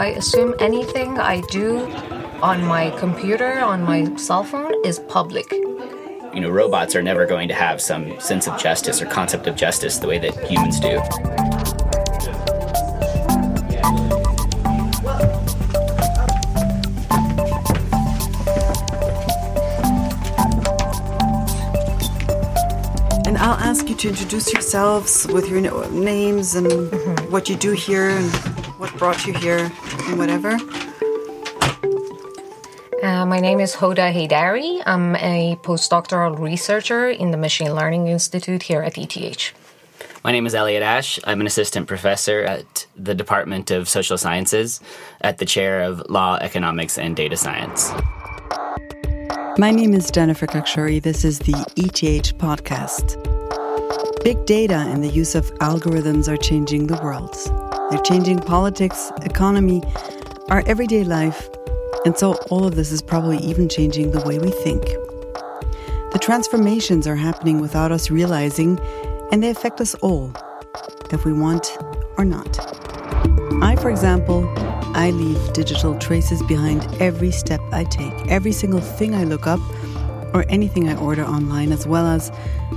I assume anything I do on my computer, on my cell phone, is public. You know, robots are never going to have some sense of justice or concept of justice the way that humans do. And I'll ask you to introduce yourselves with your names and Mm-hmm. what you do here and what brought you here and whatever. Uh, my name is Hoda Heidari. I'm a postdoctoral researcher in the Machine Learning Institute here at ETH. My name is Elliott Ash. I'm an assistant professor at the Department of Social Sciences at the chair of Law, Economics, and Data Science. My name is Jennifer Khakshouri. This is the ETH podcast. Big data and the use of algorithms are changing the world. They're changing politics, economy, our everyday life, and so all of this is probably even changing the way we think. The transformations are happening without us realizing, and they affect us all, if we want or not. I, for example, I leave digital traces behind every step I take, every single thing I look up, or anything I order online, as well as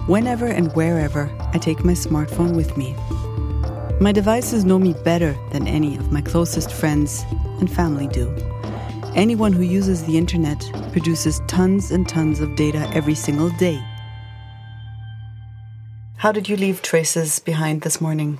whenever and wherever I take my smartphone with me. My devices know me better than any of my closest friends and family do. Anyone who uses the internet produces tons and tons of data every single day. How did you leave traces behind this morning?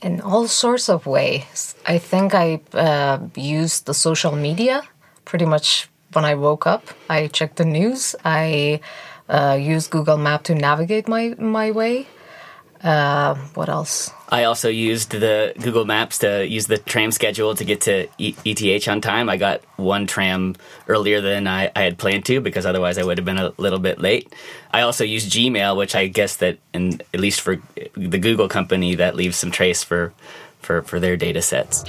In all sorts of ways. I think I uh, used the social media pretty much when I woke up. I checked the news. I uh, used Google Map to navigate my, my way. Uh, what else? I also used the Google Maps to use the tram schedule to get to e- ETH on time. I got one tram earlier than I, I had planned to because otherwise I would have been a little bit late. I also used Gmail, which I guess that, in, at least for the Google company, that leaves some trace for, for, for their data sets.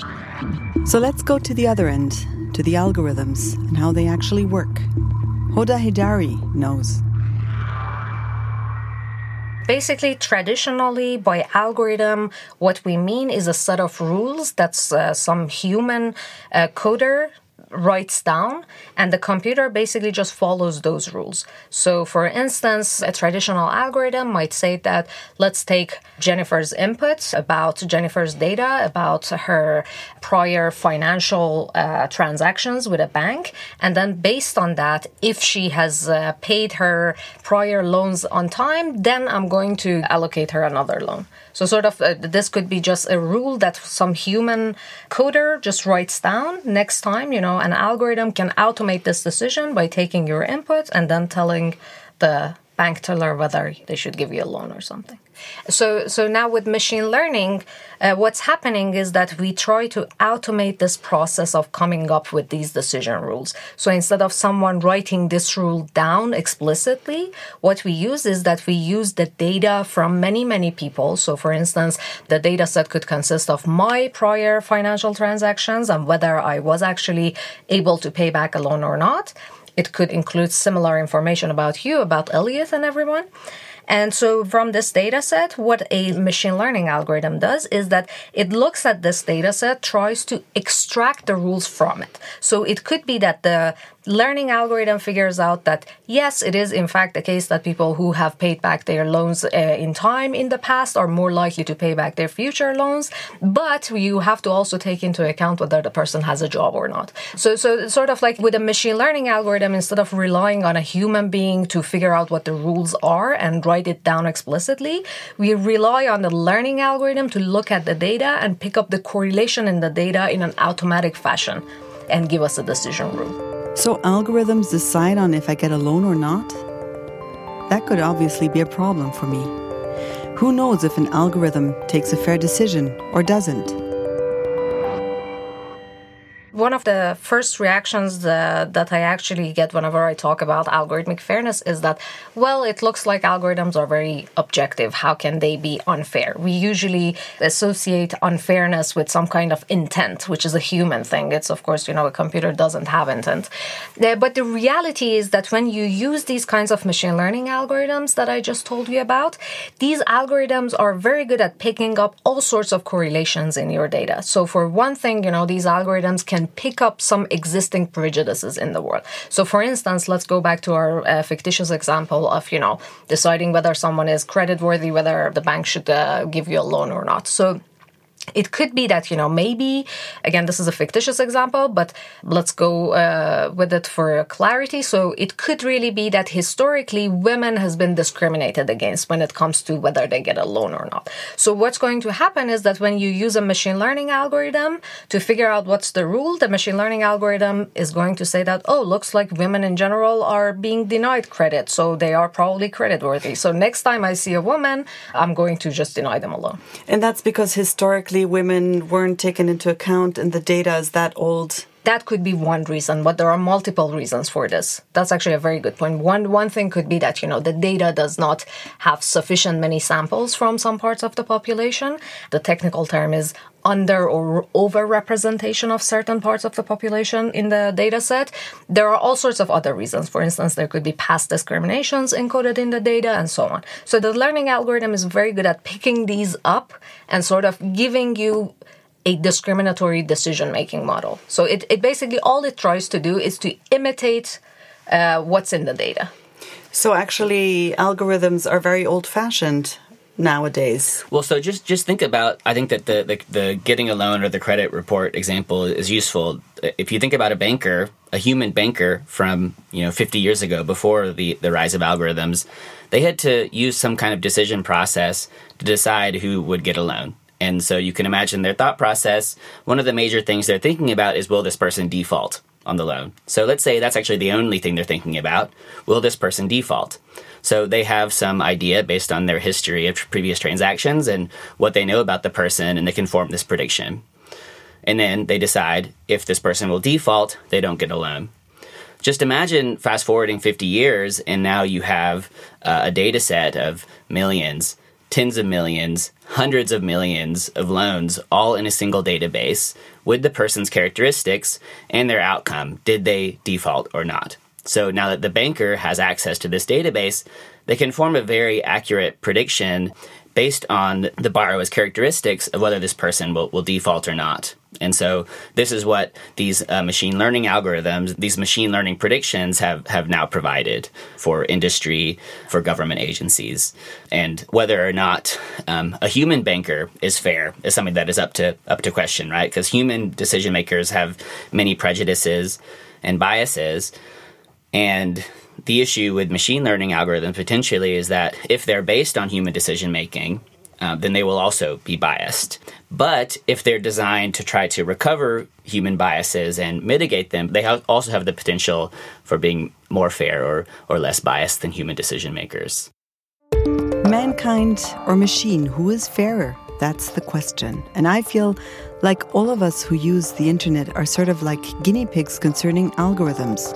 So let's go to the other end, to the algorithms and how they actually work. Hoda Heidari knows. Basically, traditionally, by algorithm, what we mean is a set of rules. That's uh, some human uh, coder writes down and the computer basically just follows those rules. So for instance, a traditional algorithm might say that let's take Jennifer's input about Jennifer's data about her prior financial uh, transactions with a bank and then based on that if she has uh, paid her prior loans on time then I'm going to allocate her another loan. So sort of uh, this could be just a rule that some human coder just writes down next time, you know, an algorithm can automate this decision by taking your input and then telling the bank teller whether they should give you a loan or something. So, so now with machine learning, uh, what's happening is that we try to automate this process of coming up with these decision rules. So instead of someone writing this rule down explicitly, what we use is that we use the data from many, many people. So for instance, the data set could consist of my prior financial transactions and whether I was actually able to pay back a loan or not. It could include similar information about you, about Elliott and everyone. And so from this data set, what a machine learning algorithm does is that it looks at this data set, tries to extract the rules from it. So it could be that the learning algorithm figures out that yes, it is in fact the case that people who have paid back their loans uh, in time in the past are more likely to pay back their future loans. But you have to also take into account whether the person has a job or not. So, so sort of like with a machine learning algorithm, instead of relying on a human being to figure out what the rules are and write it down explicitly, we rely on the learning algorithm to look at the data and pick up the correlation in the data in an automatic fashion and give us a decision rule. So algorithms decide on if I get a loan or not? That could obviously be a problem for me. Who knows if an algorithm takes a fair decision or doesn't? One of the first reactions that, that I actually get whenever I talk about algorithmic fairness is that, well, it looks like algorithms are very objective. How can they be unfair? We usually associate unfairness with some kind of intent, which is a human thing. It's, of course, you know, a computer doesn't have intent. Uh, but the reality is that when you use these kinds of machine learning algorithms that I just told you about, these algorithms are very good at picking up all sorts of correlations in your data. So, for one thing, you know, these algorithms can pick up some existing prejudices in the world. So, for instance, let's go back to our uh, fictitious example of, you know, deciding whether someone is creditworthy, whether the bank should uh, give you a loan or not. So, it could be that you know maybe again this is a fictitious example but let's go uh, with it for clarity. So it could really be that historically women has been discriminated against when it comes to whether they get a loan or not. So what's going to happen is that when you use a machine learning algorithm to figure out what's the rule the machine learning algorithm is going to say that oh looks like women in general are being denied credit so they are probably credit worthy so next time i see a woman i'm going to just deny them a loan. And that's because historically women weren't taken into account and the data is that old? That could be one reason but there are multiple reasons for this. That's actually a very good point. One one thing could be that you know the data does not have sufficient many samples from some parts of the population. The technical term is under or over representation of certain parts of the population in the data set. There are all sorts of other reasons. For instance, there could be past discriminations encoded in the data and so on. So the learning algorithm is very good at picking these up and sort of giving you a discriminatory decision making model. So it, it basically all it tries to do is to imitate uh, what's in the data. So actually, algorithms are very old fashioned nowadays. Well, so just just think about. I think that the, the, the getting a loan or the credit report example is useful. If you think about a banker, a human banker from you know 50 years ago, before the the rise of algorithms, they had to use some kind of decision process to decide who would get a loan. And so you can imagine their thought process. One of the major things they're thinking about is will this person default on the loan? So let's say that's actually the only thing they're thinking about. Will this person default? So they have some idea based on their history of previous transactions and what they know about the person, and they can form this prediction. And then they decide if this person will default, they don't get a loan. Just imagine fast forwarding 50 years, and now you have uh, a data set of millions tens of millions, hundreds of millions of loans all in a single database with the person's characteristics and their outcome. Did they default or not? So now that the banker has access to this database, they can form a very accurate prediction based on the borrower's characteristics of whether this person will, will default or not. And so this is what these uh, machine learning algorithms, these machine learning predictions have, have now provided for industry, for government agencies. And whether or not um, a human banker is fair is something that is up to up to question, right? Because human decision makers have many prejudices and biases. And the issue with machine learning algorithms potentially is that if they're based on human decision making, uh, then they will also be biased. But if they're designed to try to recover human biases and mitigate them, they ha- also have the potential for being more fair or, or less biased than human decision makers. Mankind or machine, who is fairer? That's the question. And I feel like all of us who use the internet are sort of like guinea pigs concerning algorithms.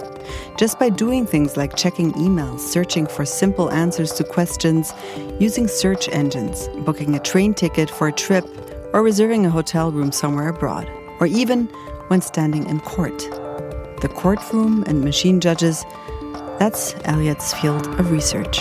Just by doing things like checking emails, searching for simple answers to questions, using search engines, booking a train ticket for a trip, or reserving a hotel room somewhere abroad, or even when standing in court. The courtroom and machine judges, that's Elliott's field of research.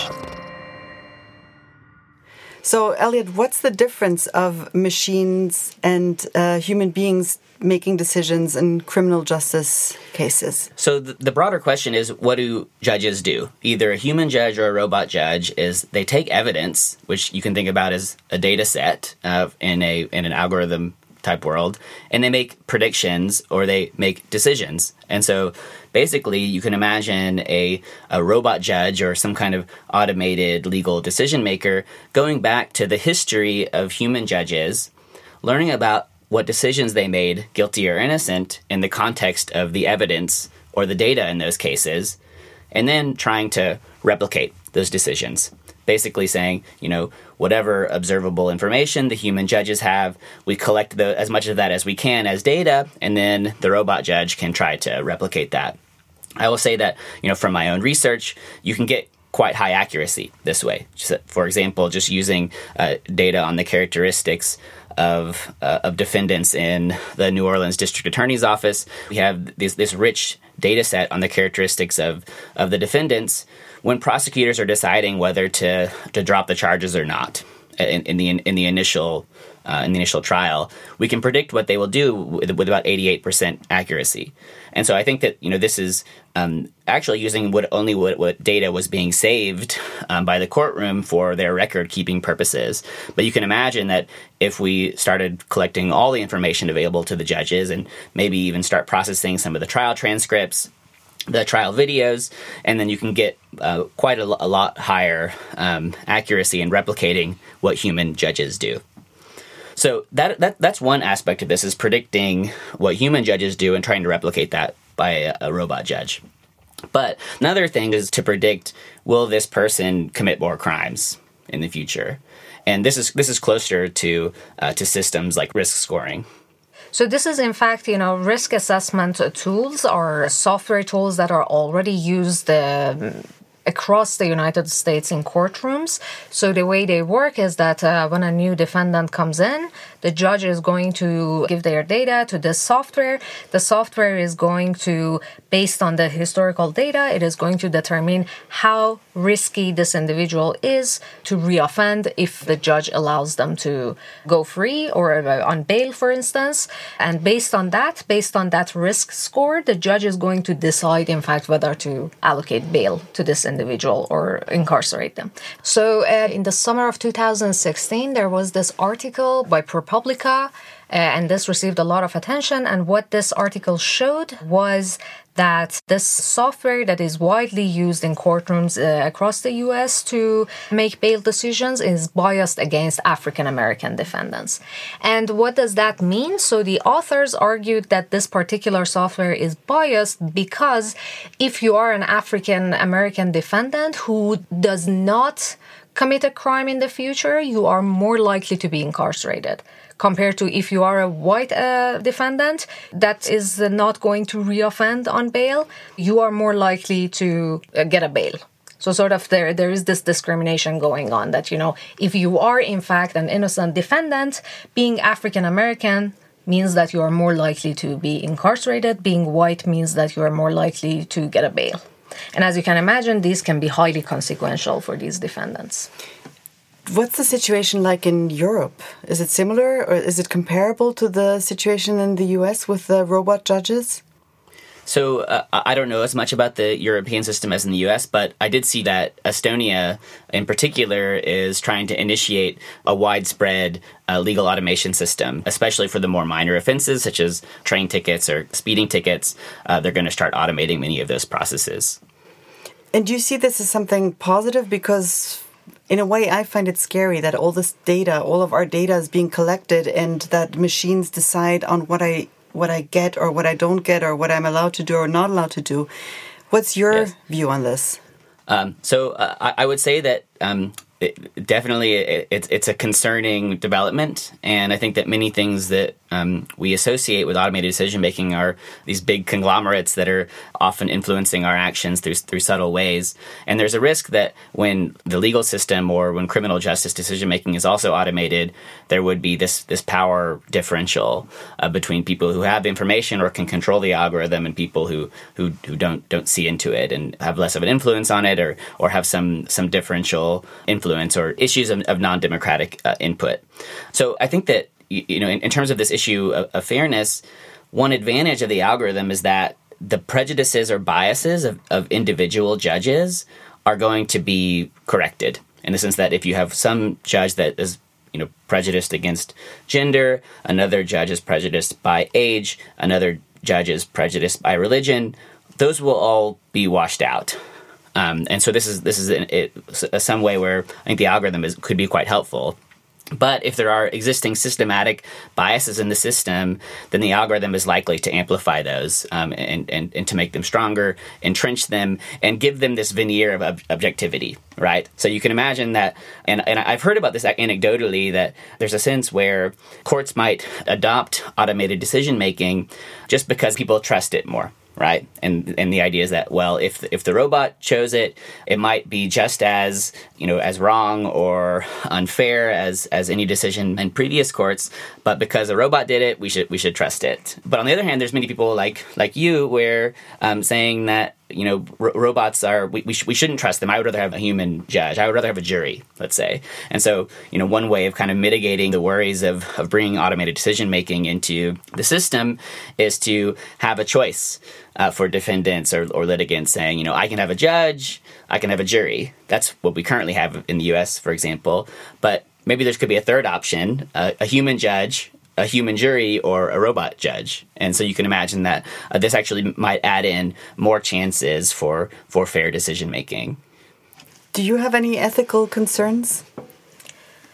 So, Elliott, what's the difference of machines and uh, human beings making decisions in criminal justice cases? So, the, the broader question is what do judges do? Either a human judge or a robot judge is they take evidence, which you can think about as a data set uh, in a in an algorithm type world, and they make predictions or they make decisions. And so basically, you can imagine a, a robot judge or some kind of automated legal decision maker going back to the history of human judges, learning about what decisions they made, guilty or innocent, in the context of the evidence or the data in those cases, and then trying to replicate those decisions basically saying, you know, whatever observable information the human judges have, we collect the, as much of that as we can as data, and then the robot judge can try to replicate that. I will say that, you know, from my own research, you can get quite high accuracy this way. Just, for example, just using uh, data on the characteristics of uh, of defendants in the New Orleans District Attorney's Office, we have this this rich data set on the characteristics of of the defendants when prosecutors are deciding whether to to drop the charges or not in, in the in the initial uh, in the initial trial, we can predict what they will do with, with, about 88% accuracy. And so I think that you know this is um, actually using what only what, what data was being saved um, by the courtroom for their record keeping purposes. But you can imagine that if we started collecting all the information available to the judges and maybe even start processing some of the trial transcripts the trial videos, and then you can get uh, quite a, a, lot higher um, accuracy in replicating what human judges do. So that, that that's one aspect of this is predicting what human judges do and trying to replicate that by a, a robot judge. But another thing is to predict will this person commit more crimes in the future, and this is this is closer to uh, to systems like risk scoring. So this is in fact, you know, risk assessment tools or software tools that are already used uh, across the United States in courtrooms. So the way they work is that uh, when a new defendant comes in, the judge is going to give their data to this software. The software is going to, based on the historical data, it is going to determine how risky this individual is to reoffend if the judge allows them to go free or uh, on bail, for instance. And based on that, based on that risk score, the judge is going to decide, in fact, whether to allocate bail to this individual or incarcerate them. So uh, in the summer of 2016, there was this article by ProPublica uh, and this received a lot of attention. And what this article showed was that this software that is widely used in courtrooms uh, across the US to make bail decisions is biased against African American defendants. And what does that mean? So the authors argued that this particular software is biased because if you are an African American defendant who does not commit a crime in the future, you are more likely to be incarcerated compared to if you are a white uh, defendant that is not going to reoffend on bail, you are more likely to uh, get a bail. So sort of there there is this discrimination going on that you know if you are in fact an innocent defendant, being African American means that you are more likely to be incarcerated. Being white means that you are more likely to get a bail. And as you can imagine, these can be highly consequential for these defendants. What's the situation like in Europe? Is it similar or is it comparable to the situation in the US with the robot judges? So uh, I don't know as much about the European system as in the US, but I did see that Estonia, in particular, is trying to initiate a widespread uh, legal automation system, especially for the more minor offenses such as train tickets or speeding tickets. Uh, they're going to start automating many of those processes. And do you see this as something positive? Because in a way, I find it scary that all this data, all of our data is being collected and that machines decide on what I what I get or what I don't get or what I'm allowed to do or not allowed to do. What's your yes. view on this? Um, so uh, I, I, would say that um, it, definitely it, it's it's a concerning development, and I think that many things that um, we associate with automated decision making are these big conglomerates that are often influencing our actions through through subtle ways. And there's a risk that when the legal system or when criminal justice decision making is also automated, there would be this this power differential uh, between people who have information or can control the algorithm and people who who who don't don't see into it and have less of an influence on it or or have some some differential influence or issues of, of non-democratic uh, input. So I think that you know, in, in terms of this issue of, of, fairness, one advantage of the algorithm is that the prejudices or biases of, of individual judges are going to be corrected in the sense that if you have some judge that is you know prejudiced against gender another judge is prejudiced by age another judge is prejudiced by religion those will all be washed out. Um, and so this is this is an, it, some way where I think the algorithm is, could be quite helpful But if there are existing systematic biases in the system, then the algorithm is likely to amplify those um, and, and, and to make them stronger, entrench them, and give them this veneer of ob- objectivity, right? So you can imagine that, and, and I've heard about this anecdotally, that there's a sense where courts might adopt automated decision making just because people trust it more right? And and the idea is that well, if if the robot chose it, it might be just as you know as wrong or unfair as as any decision in previous courts, but because a robot did it, we should we should trust it. But on the other hand, there's many people like like you where um, saying that you know, r- robots are we we, sh- we shouldn't trust them. I would rather have a human judge. I would rather have a jury, let's say. And so, you know, one way of kind of mitigating the worries of of bringing automated decision making into the system is to have a choice uh, for defendants or, or litigants, saying, you know, I can have a judge, I can have a jury. That's what we currently have in the U.S., for example. But maybe there could be a third option: uh, a human judge a human jury or a robot judge. And so you can imagine that uh, this actually might add in more chances for, for fair decision making. Do you have any ethical concerns?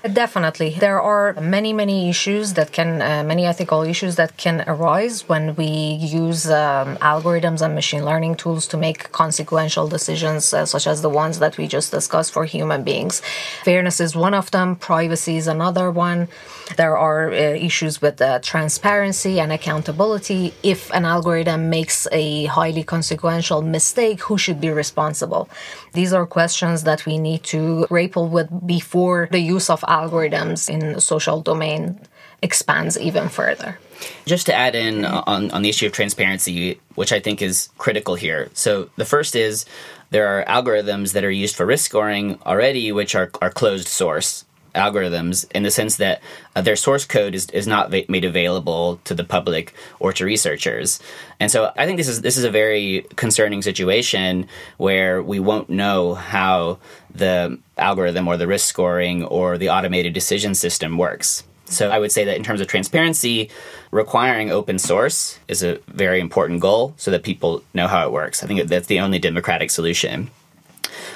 Definitely. There are many, many issues that can, uh, many ethical issues that can arise when we use um, algorithms and machine learning tools to make consequential decisions, uh, such as the ones that we just discussed for human beings. Fairness is one of them, privacy is another one. There are uh, issues with transparency and accountability. If an algorithm makes a highly consequential mistake, who should be responsible? These are questions that we need to grapple with before the use of algorithms in the social domain expands even further. Just to add in on, on the issue of transparency, which I think is critical here. So the first is there are algorithms that are used for risk scoring already, which are, are closed source algorithms in the sense that uh, their source code is, is not va- made available to the public or to researchers. And so I think this is this is a very concerning situation where we won't know how the algorithm or the risk scoring or the automated decision system works. So I would say that in terms of transparency, requiring open source is a very important goal so that people know how it works. I think that's the only democratic solution.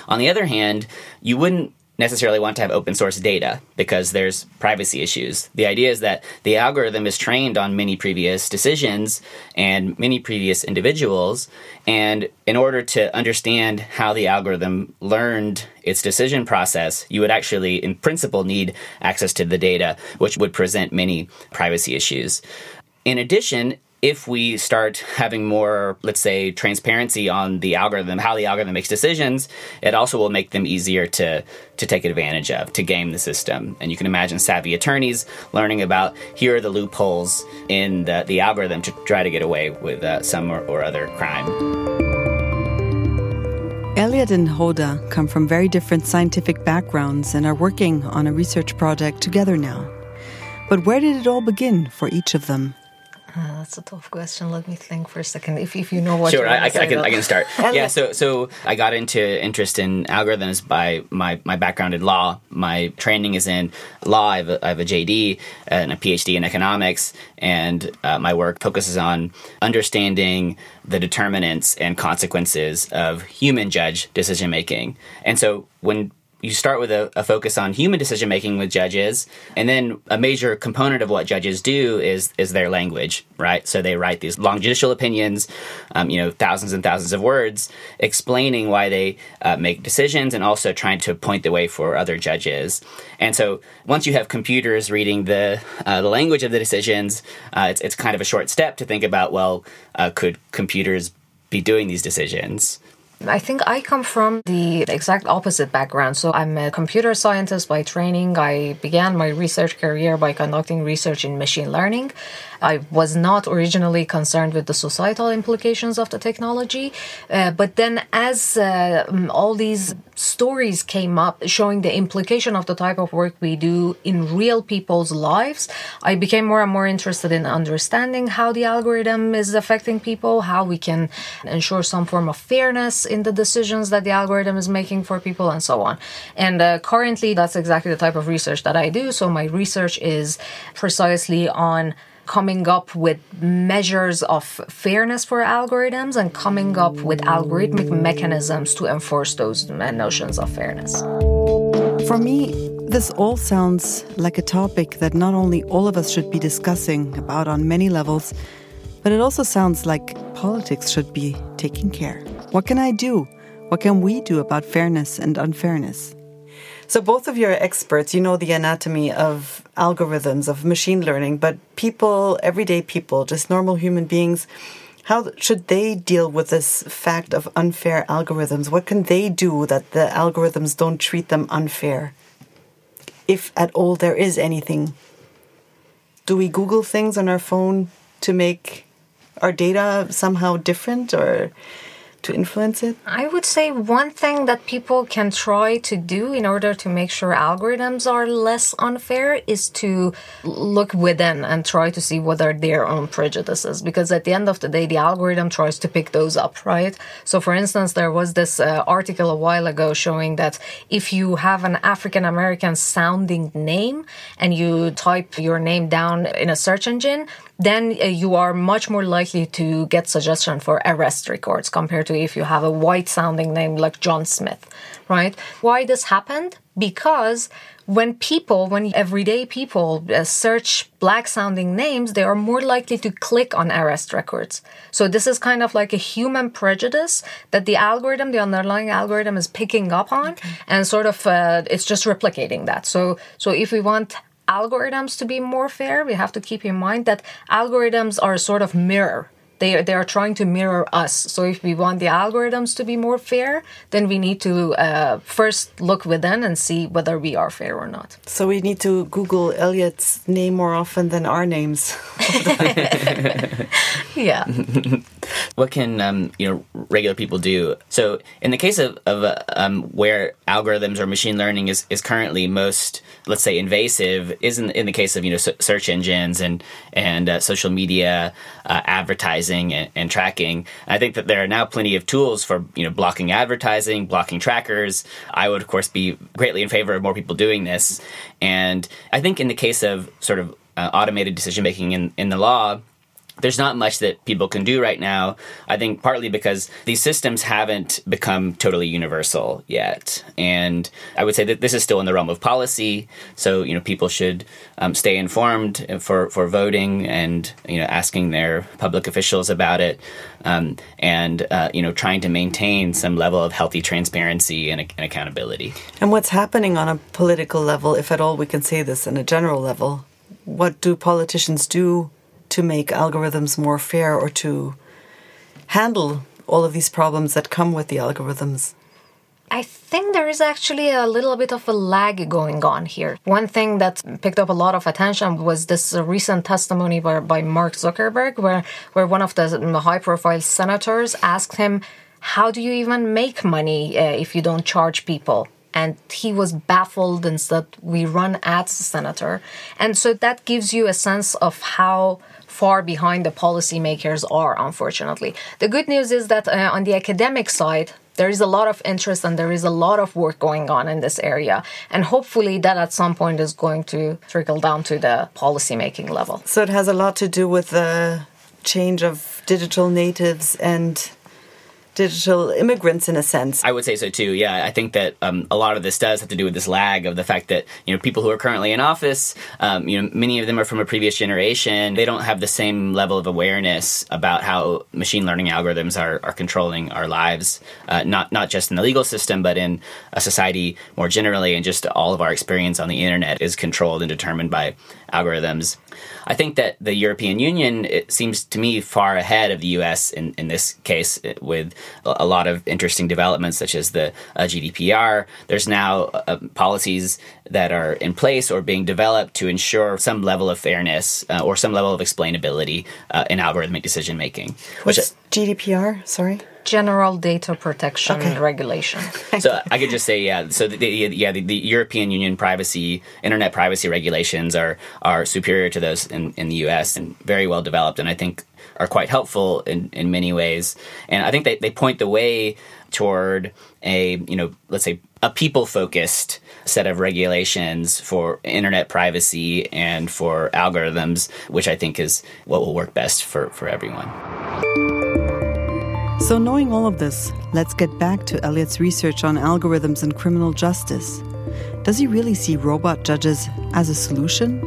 On the other hand, you wouldn't necessarily want to have open source data because there's privacy issues. The idea is that the algorithm is trained on many previous decisions and many previous individuals. And in order to understand how the algorithm learned its decision process, you would actually, in principle, need access to the data, which would present many privacy issues. In addition, if we start having more, let's say, transparency on the algorithm, how the algorithm makes decisions, it also will make them easier to, to take advantage of, to game the system. And you can imagine savvy attorneys learning about here are the loopholes in the, the algorithm to try to get away with uh, some or, or other crime. Elliott and Hoda come from very different scientific backgrounds and are working on a research project together now. But where did it all begin for each of them? Uh, that's a tough question. Let me think for a second. If, if you know what, sure, I, I, can I can start. yeah, so so I got into interest in algorithms by my my background in law. My training is in law. I have a, I have a JD and a PhD in economics, and uh, my work focuses on understanding the determinants and consequences of human judge decision making. And so when you start with a, a, focus on human decision making with judges, and then a major component of what judges do is is their language, right? So they write these long judicial opinions, um, you know, thousands and thousands of words, explaining why they uh, make decisions, and also trying to point the way for other judges. And so once you have computers reading the uh, the language of the decisions, uh, it's it's kind of a short step to think about, well, uh, could computers be doing these decisions? I think I come from the exact opposite background. So I'm a computer scientist by training. I began my research career by conducting research in machine learning. I was not originally concerned with the societal implications of the technology, uh, but then as uh, all these stories came up showing the implication of the type of work we do in real people's lives, I became more and more interested in understanding how the algorithm is affecting people, how we can ensure some form of fairness in the decisions that the algorithm is making for people, and so on. And uh, currently, that's exactly the type of research that I do. So my research is precisely on coming up with measures of fairness for algorithms and coming up with algorithmic mechanisms to enforce those notions of fairness. For me, This all sounds like a topic that not only all of us should be discussing about on many levels, but it also sounds like politics should be taking care. What can I do? What can we do about fairness and unfairness? So, both of you are experts. You know the anatomy of algorithms, of machine learning, but people, everyday people, just normal human beings, how should they deal with this fact of unfair algorithms? What can they do that the algorithms don't treat them unfair? If at all there is anything. Do we Google things on our phone to make our data somehow different or to influence it? I would say one thing that people can try to do in order to make sure algorithms are less unfair is to look within and try to see what are their own prejudices. Because at the end of the day, the algorithm tries to pick those up, right? So, for instance, there was this uh, article a while ago showing that if you have an African American sounding name and you type your name down in a search engine, then uh, you are much more likely to get suggestion for arrest records compared to if you have a white sounding name like John Smith, right? Why this happened? Because when people, when everyday people uh, search black sounding names, they are more likely to click on arrest records. So this is kind of like a human prejudice that the algorithm, the underlying algorithm is picking up on okay. and sort of, uh, it's just replicating that. So, so if we want algorithms to be more fair, we have to keep in mind that algorithms are a sort of mirror. They are, they are trying to mirror us. So if we want the algorithms to be more fair, then we need to uh, first look within and see whether we are fair or not. So we need to Google Elliott's name more often than our names. yeah. what can um, you know regular people do? So in the case of, of uh, um, where algorithms or machine learning is, is currently most, let's say, invasive, is in, in the case of you know search engines and and uh, social media uh, advertising and, and tracking. I think that there are now plenty of tools for you know blocking advertising, blocking trackers. I would of course be greatly in favor of more people doing this, and I think in the case of sort of uh, automated decision making in, in the law, there's not much that people can do right now. I think partly because these systems haven't become totally universal yet. And I would say that this is still in the realm of policy. So, you know, people should um, stay informed for, for voting and, you know, asking their public officials about it. Um, and, uh, you know, trying to maintain some level of healthy transparency and, and accountability. And what's happening on a political level, if at all we can say this in a general level? What do politicians do to make algorithms more fair or to handle all of these problems that come with the algorithms? I think there is actually a little bit of a lag going on here. One thing that picked up a lot of attention was this recent testimony by, by Mark Zuckerberg, where, where one of the high profile senators asked him, How do you even make money uh, if you don't charge people? and he was baffled and said, We run ads, Senator. And so that gives you a sense of how far behind the policymakers are, unfortunately. The good news is that uh, on the academic side, there is a lot of interest and there is a lot of work going on in this area. And hopefully, that at some point is going to trickle down to the policymaking level. So, it has a lot to do with the change of digital natives and digital immigrants in a sense. I would say so too. Yeah, I think that um, a lot of this does have to do with this lag of the fact that you know people who are currently in office, um, you know, many of them are from a previous generation. They don't have the same level of awareness about how machine learning algorithms are, are controlling our lives, uh, not not just in the legal system, but in a society more generally, and just all of our experience on the internet is controlled and determined by algorithms. I think that the European Union seems to me far ahead of the U.S. in, in this case with a lot of interesting developments such as the uh, GDPR. There's now uh, policies that are in place or being developed to ensure some level of fairness uh, or some level of explainability uh, in algorithmic decision making. What's GDPR? Sorry general data protection okay. regulation. so I could just say, yeah. So the, the yeah, the, the, European Union privacy, internet privacy regulations are are superior to those in, in the U.S. and very well developed, and I think are quite helpful in, in many ways. And I think they, they point the way toward a you know let's say a people focused set of regulations for internet privacy and for algorithms, which I think is what will work best for, for everyone. So, knowing all of this, let's get back to Elliott's research on algorithms and criminal justice. Does he really see robot judges as a solution?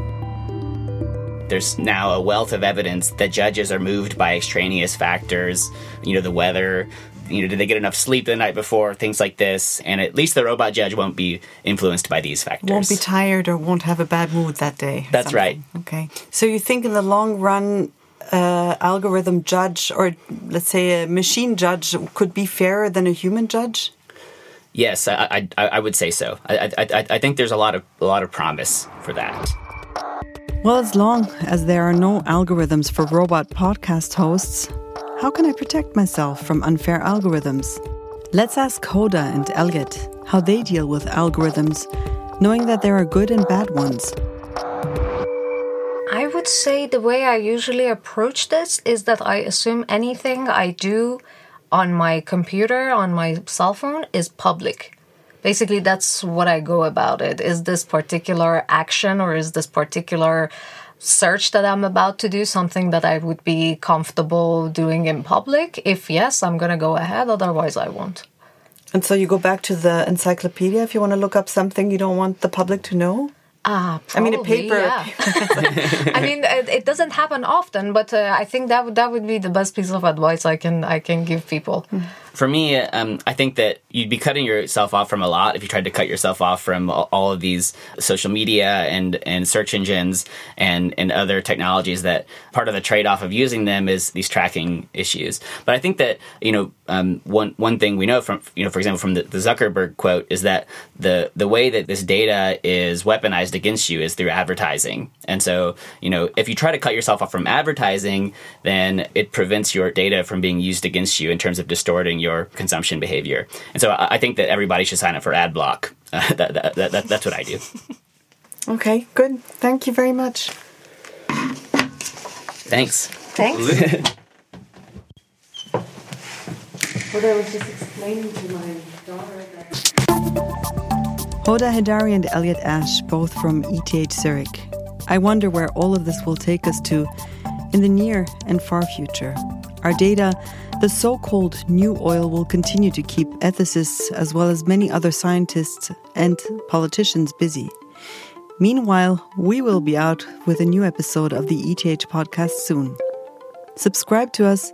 There's now a wealth of evidence that judges are moved by extraneous factors, you know, the weather, you know, did they get enough sleep the night before, things like this. And at least the robot judge won't be influenced by these factors. Won't be tired or won't have a bad mood that day. That's something. right. Okay. So you think in the long run, uh, algorithm judge or let's say a machine judge could be fairer than a human judge? Yes, I, I, I would say so. I, I, I think there's a lot of a lot of promise for that. Well, as long as there are no algorithms for robot podcast hosts, how can I protect myself from unfair algorithms? Let's ask Hoda and Elliott how they deal with algorithms, knowing that there are good and bad ones. Would say the way I usually approach this is that I assume anything I do on my computer, on my cell phone, is public. Basically, that's what I go about it. Is this particular action or is this particular search that I'm about to do something that I would be comfortable doing in public? If yes, I'm going to go ahead, otherwise, I won't. And so you go back to the encyclopedia if you want to look up something you don't want the public to know? Ah, probably, I mean, a paper. Yeah. I mean, it, it, doesn't happen often, but uh, I think that would that would be the best piece of advice I can I can give people. Mm for me, um, I think that you'd be cutting yourself off from a lot if you tried to cut yourself off from all of these social media and, and search engines and, and other technologies that part of the trade off of using them is these tracking issues. But I think that, you know, um, one, one thing we know from, you know, for example, from the, the Zuckerberg quote is that the, the way that this data is weaponized against you is through advertising. And so, you know, if you try to cut yourself off from advertising, then it prevents your data from being used against you in terms of distorting your consumption behavior. And so I, I think that everybody should sign up for ad block. Uh, that, that, that, that's what I do. okay, good. Thank you very much. Thanks. Thanks. what I was just explaining to my daughter that. Hoda Heidari and Elliott Ash, both from ETH Zurich. I wonder where all of this will take us to in the near and far future. Our data the so called new oil will continue to keep ethicists as well as many other scientists and politicians busy. Meanwhile, we will be out with a new episode of the ETH podcast soon. Subscribe to us,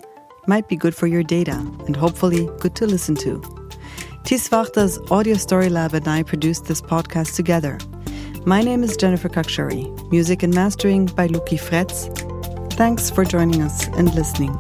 might be good for your data, and hopefully good to listen to. Tis Audio Story Lab and I produced this podcast together. My name is Jennifer Khakshouri, music and mastering by Luki Fretz. Thanks for joining us and listening.